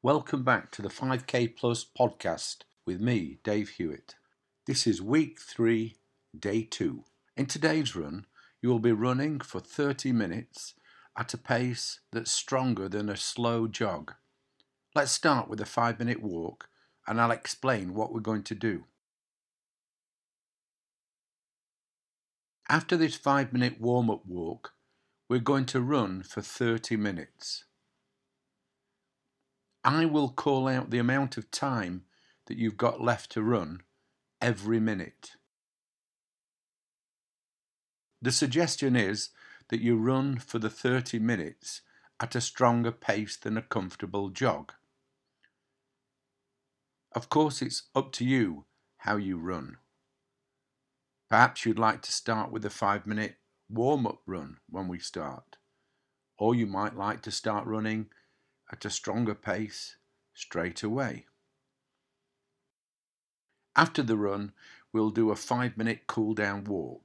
Welcome back to the 5K Plus podcast with me, Dave Hewitt. This is week three, day two. In today's run, you will be running for 30 minutes at a pace that's stronger than a slow jog. Let's start with a five minute walk and I'll explain what we're going to do. After this five minute warm up walk, we're going to run for 30 minutes. I will call out the amount of time that you've got left to run every minute. The suggestion is that you run for the 30 minutes at a stronger pace than a comfortable jog. Of course, it's up to you how you run. Perhaps you'd like to start with a five minute warm up run when we start, or you might like to start running at a stronger pace straight away. After the run, we'll do a five minute cool down walk.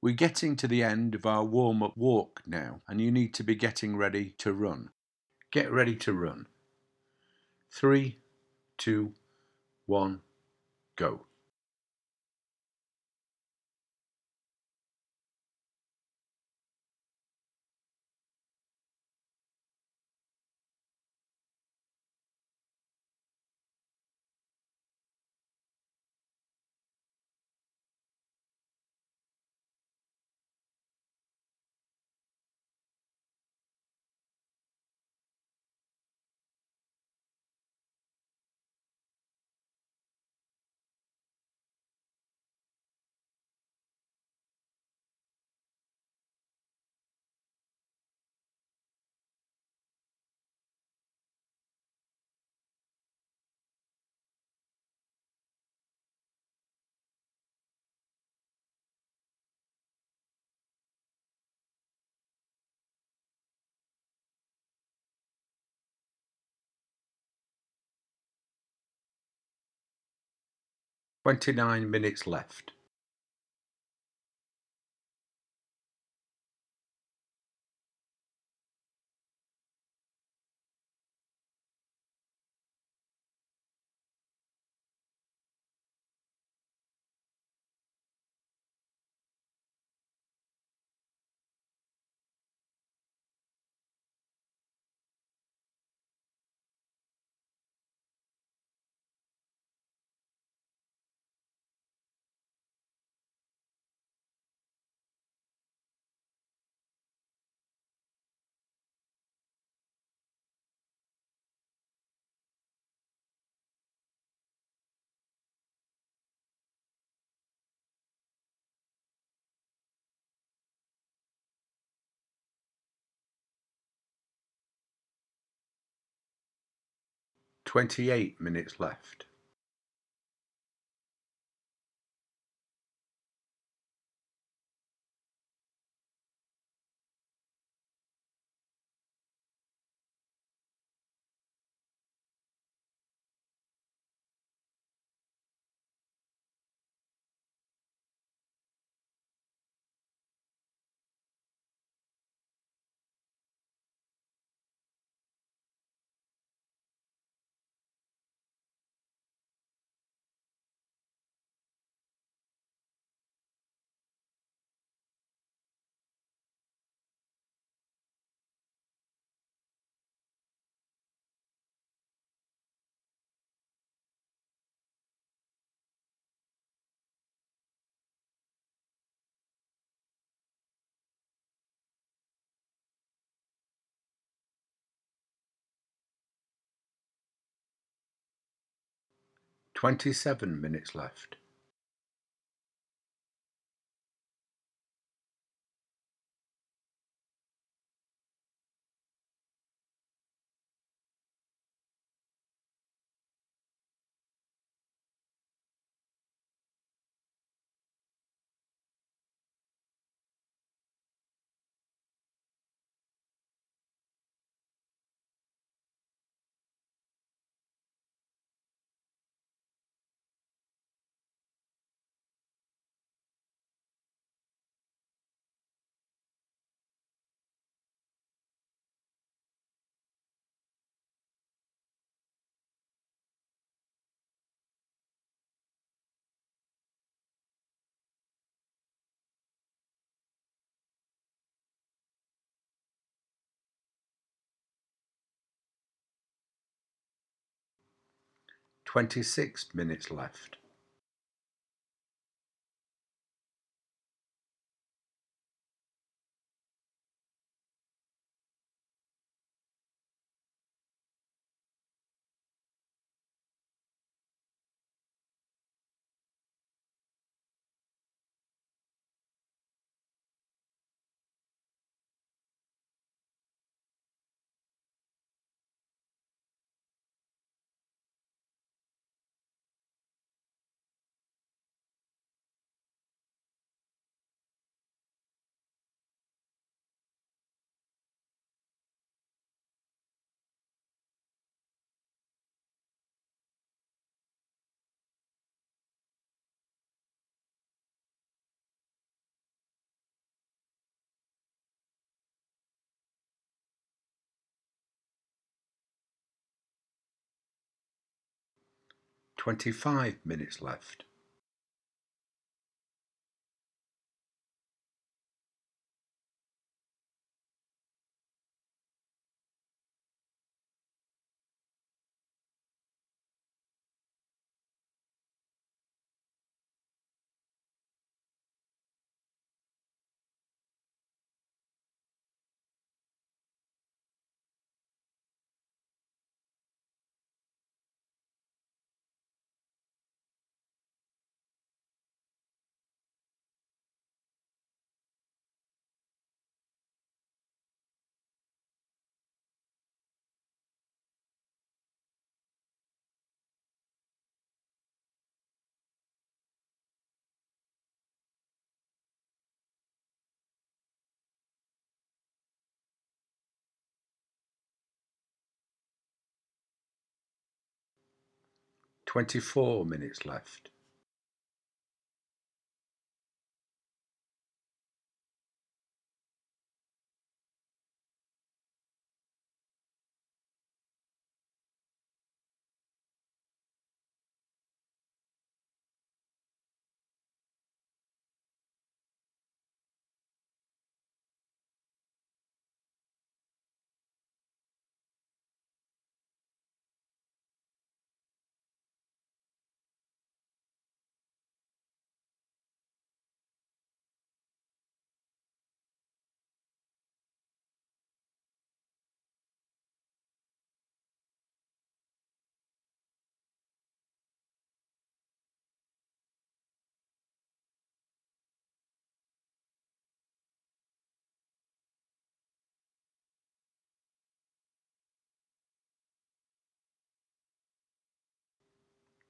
We're getting to the end of our warm up walk now, and you need to be getting ready to run. Get ready to run. Three, two, one, go. Twenty nine minutes left. Twenty eight minutes left. Twenty seven minutes left. Twenty six minutes left. 25 minutes left. Twenty-four minutes left.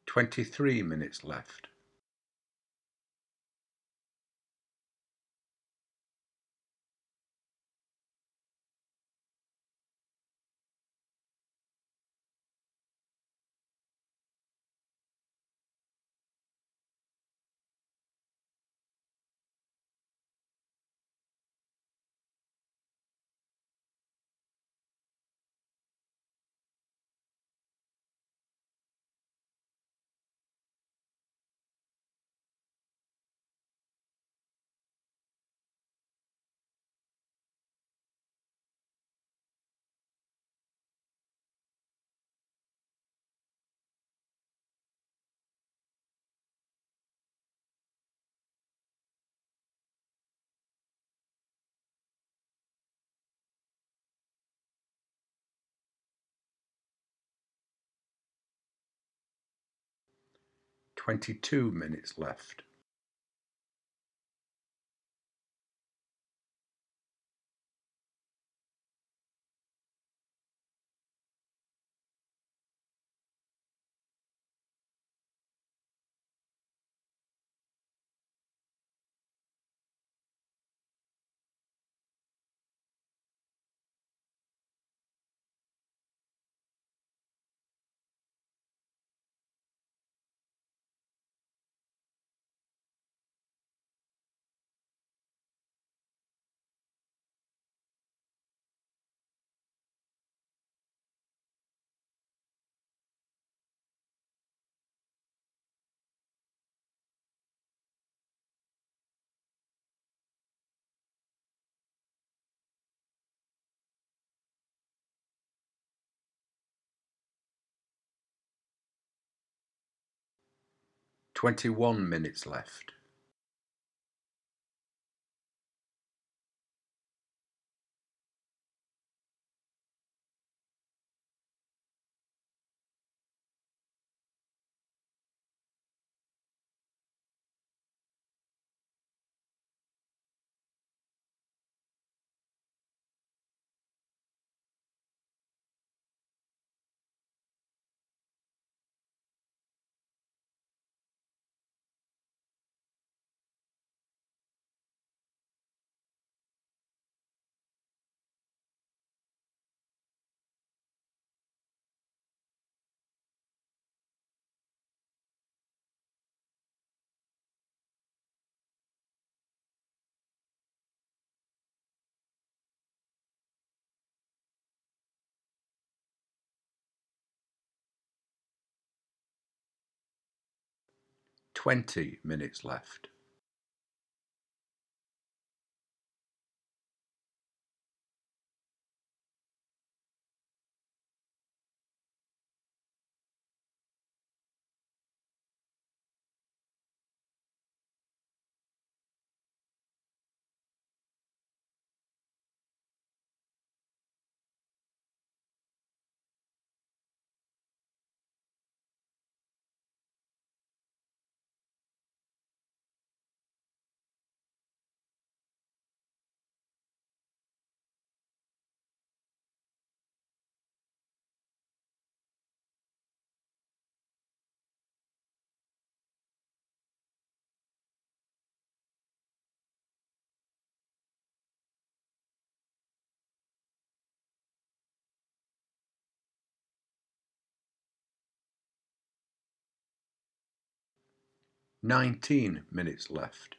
Twenty-three minutes left. Twenty-two minutes left. Twenty-one minutes left. 20 minutes left. Nineteen minutes left.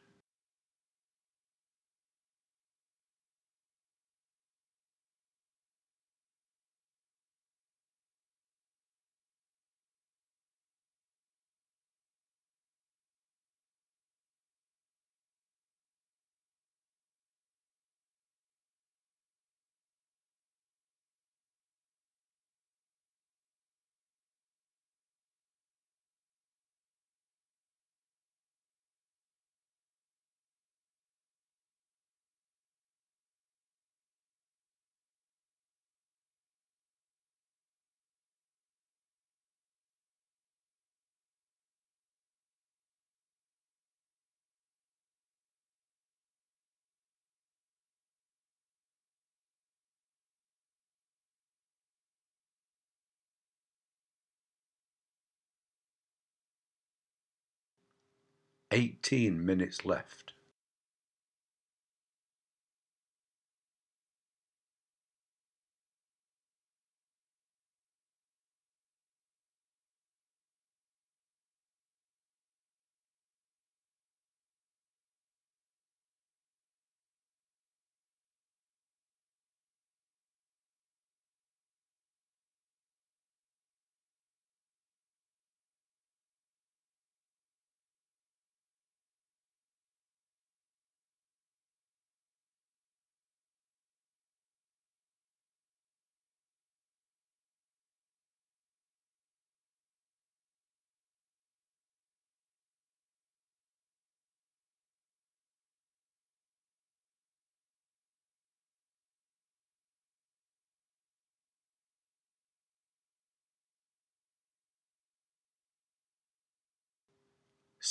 Eighteen minutes left.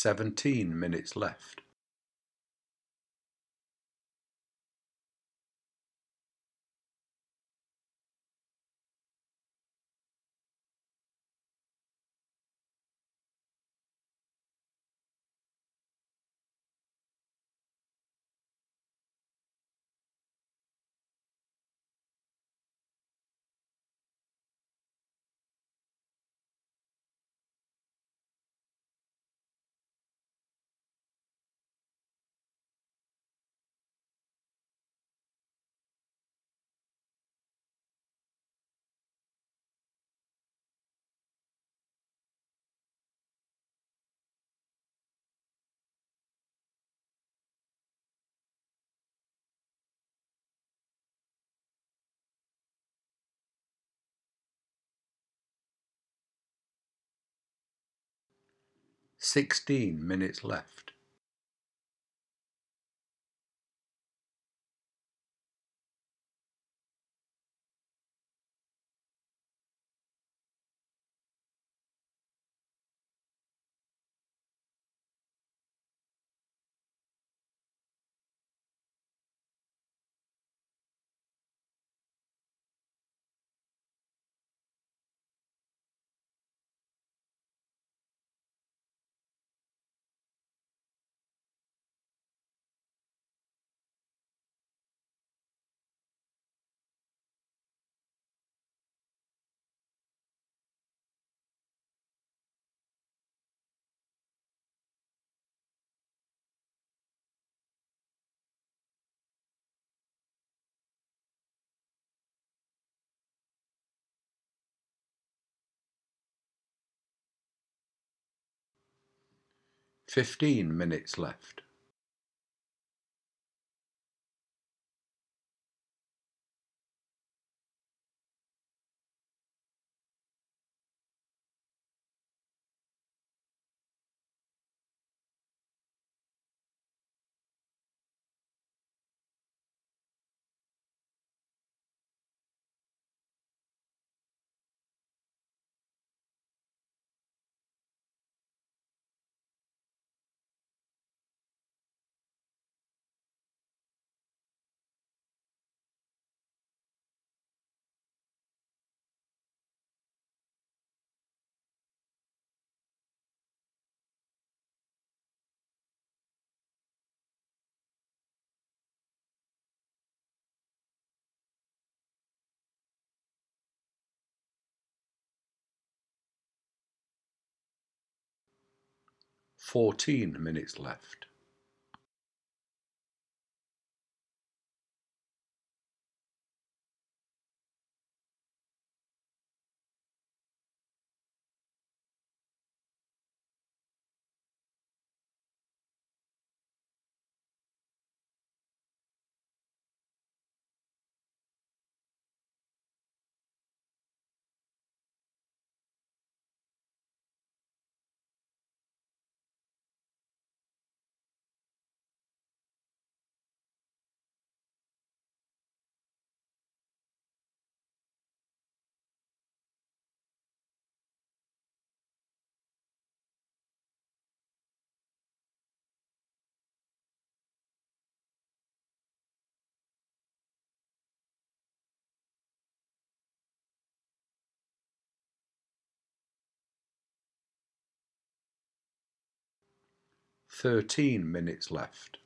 Seventeen minutes left. Sixteen minutes left. 15 minutes left. Fourteen minutes left. Thirteen minutes left.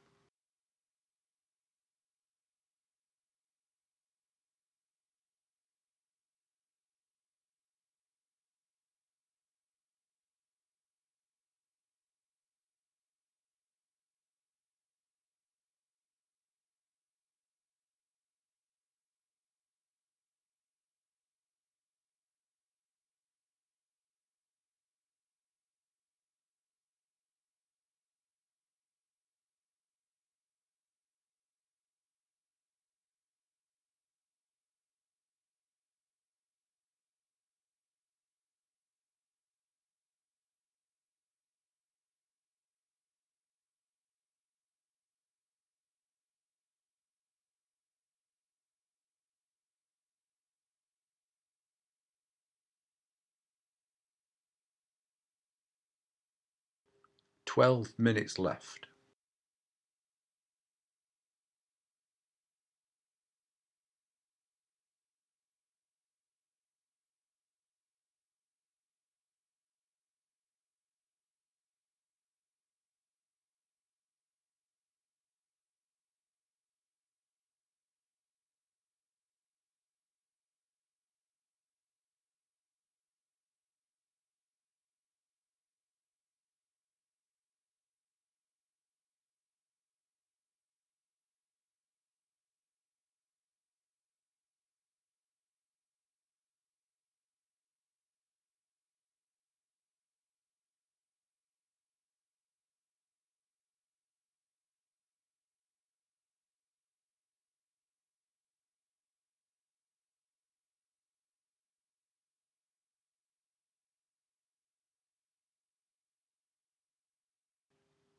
Twelve minutes left.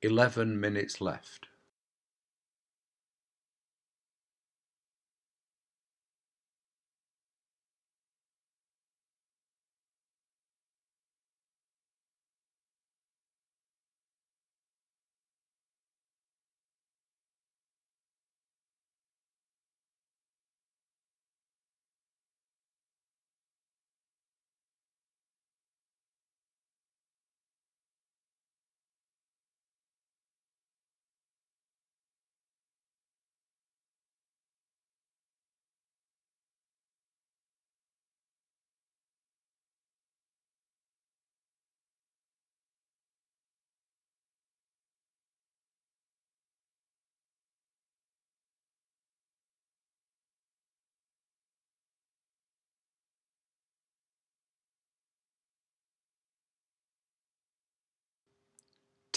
Eleven minutes left.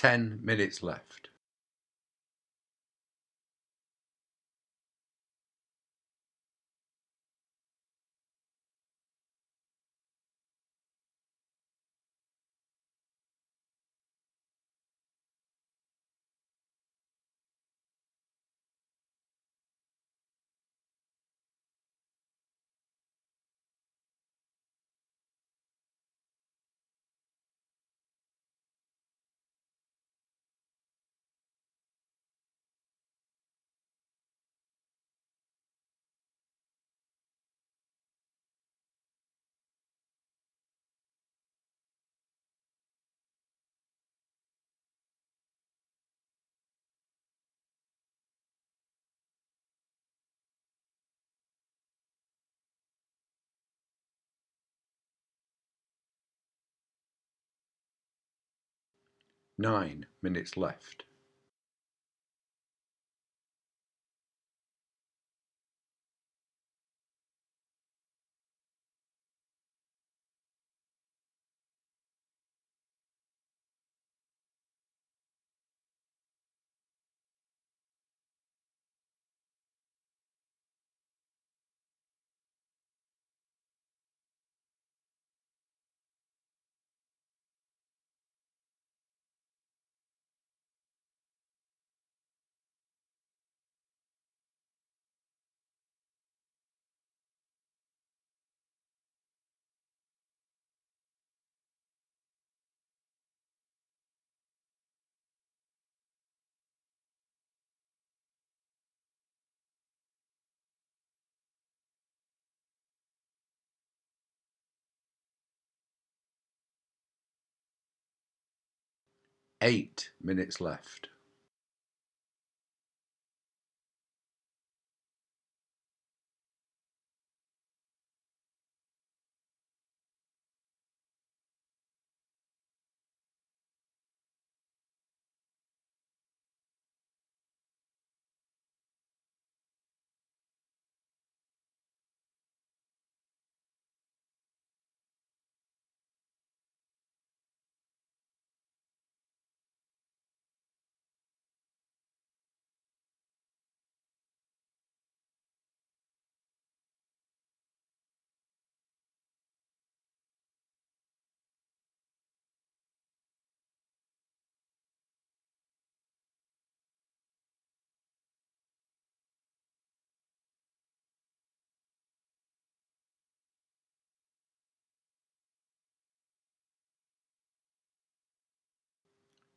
10 minutes left. Nine minutes left. Eight minutes left.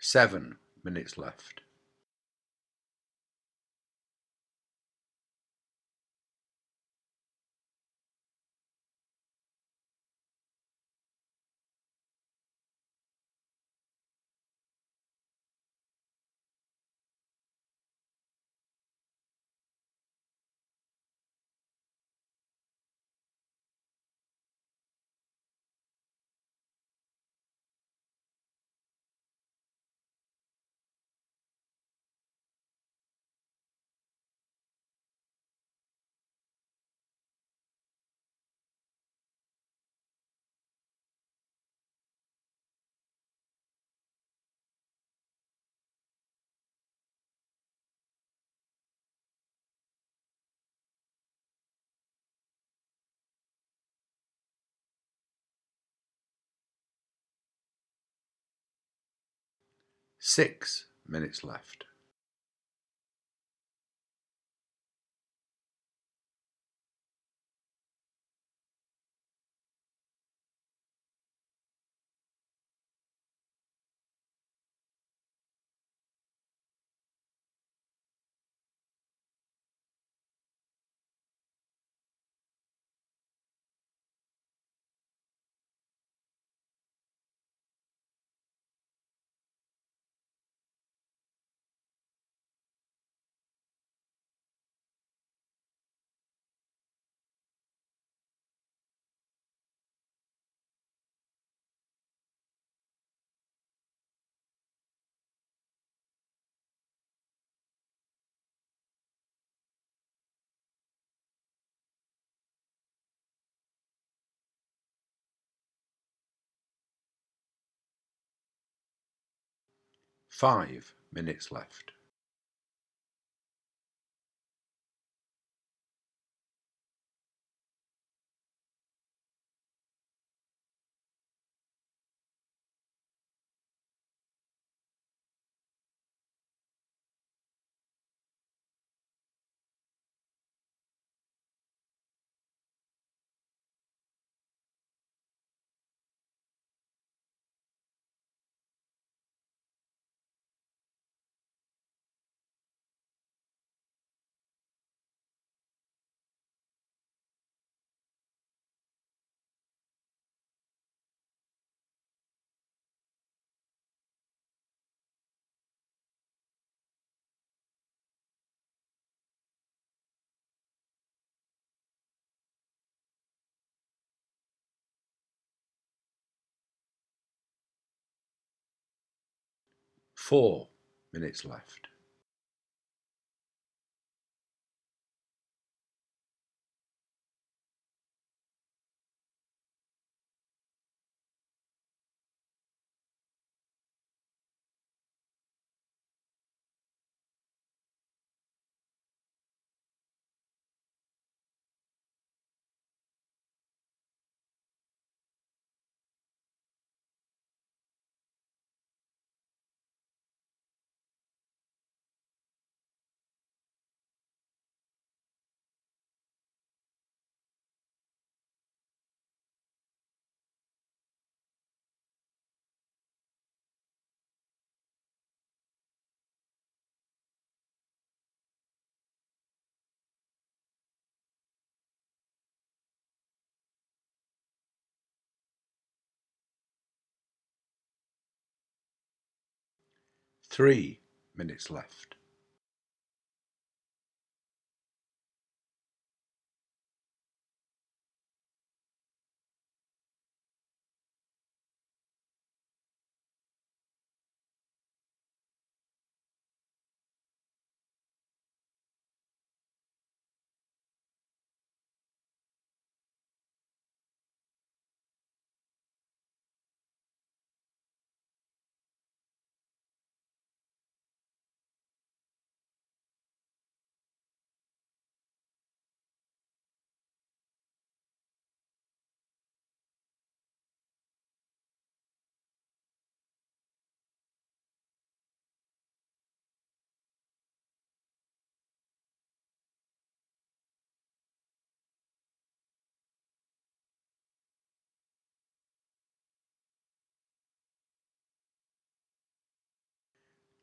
Seven minutes left. Six minutes left. Five minutes left. Four minutes left. Three minutes left.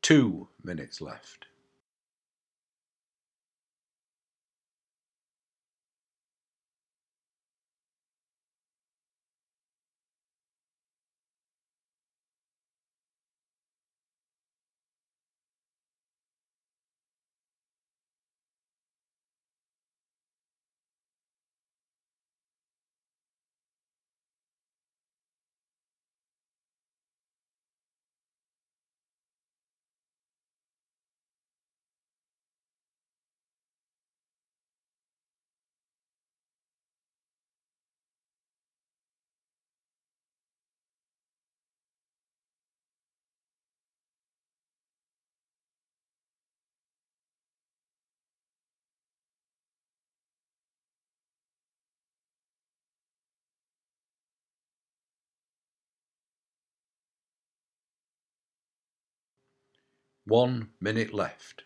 Two minutes left. One minute left.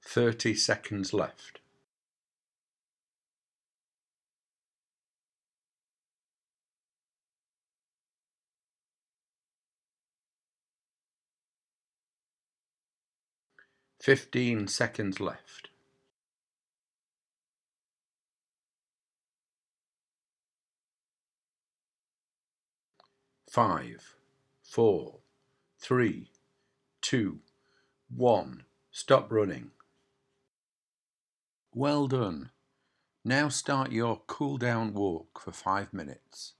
Thirty seconds left. Fifteen seconds left. Five, four, three, two, one. Stop running. Well done. Now start your cool down walk for five minutes.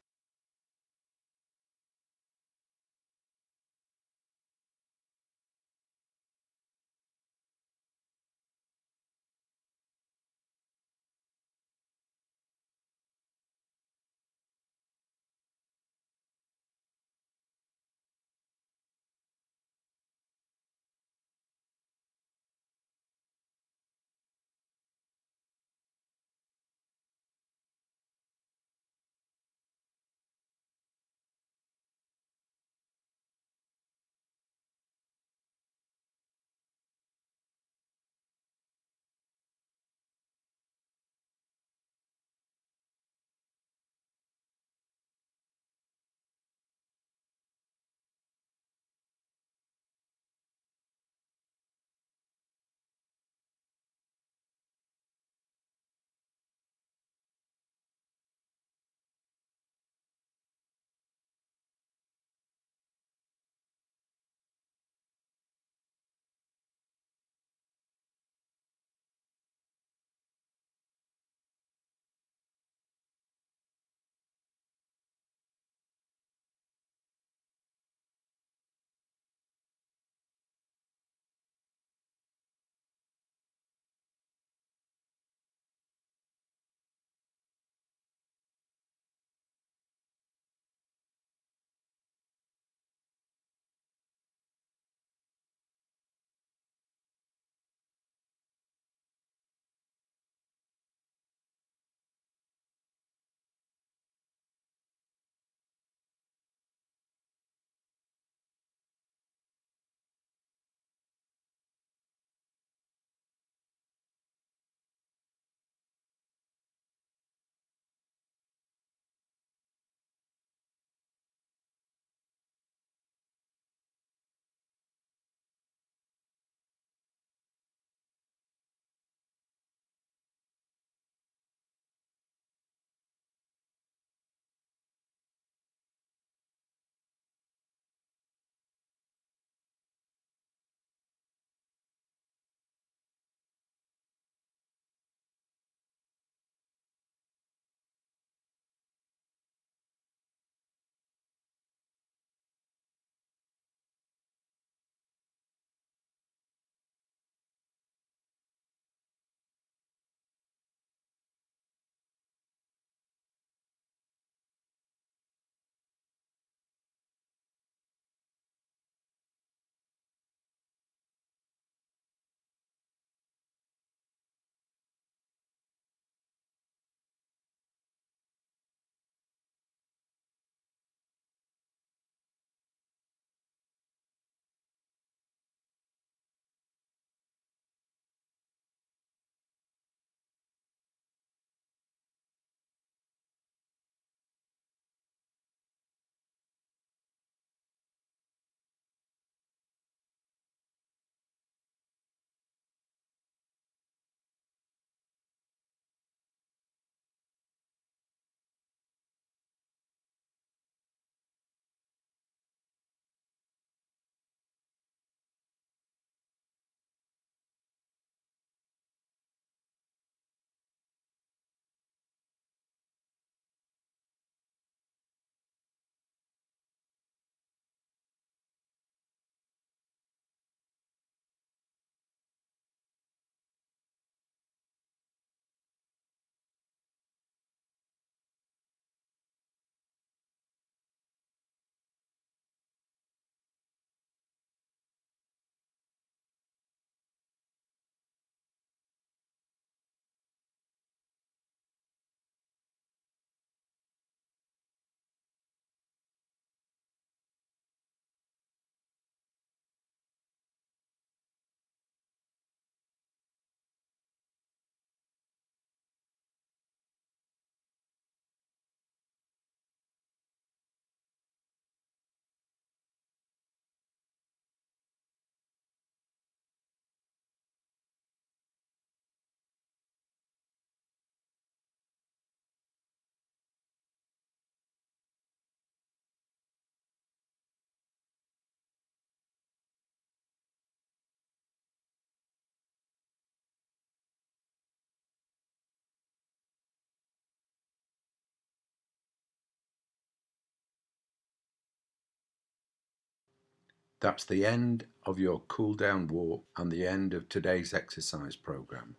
That's the end of your cool down walk and the end of today's exercise program.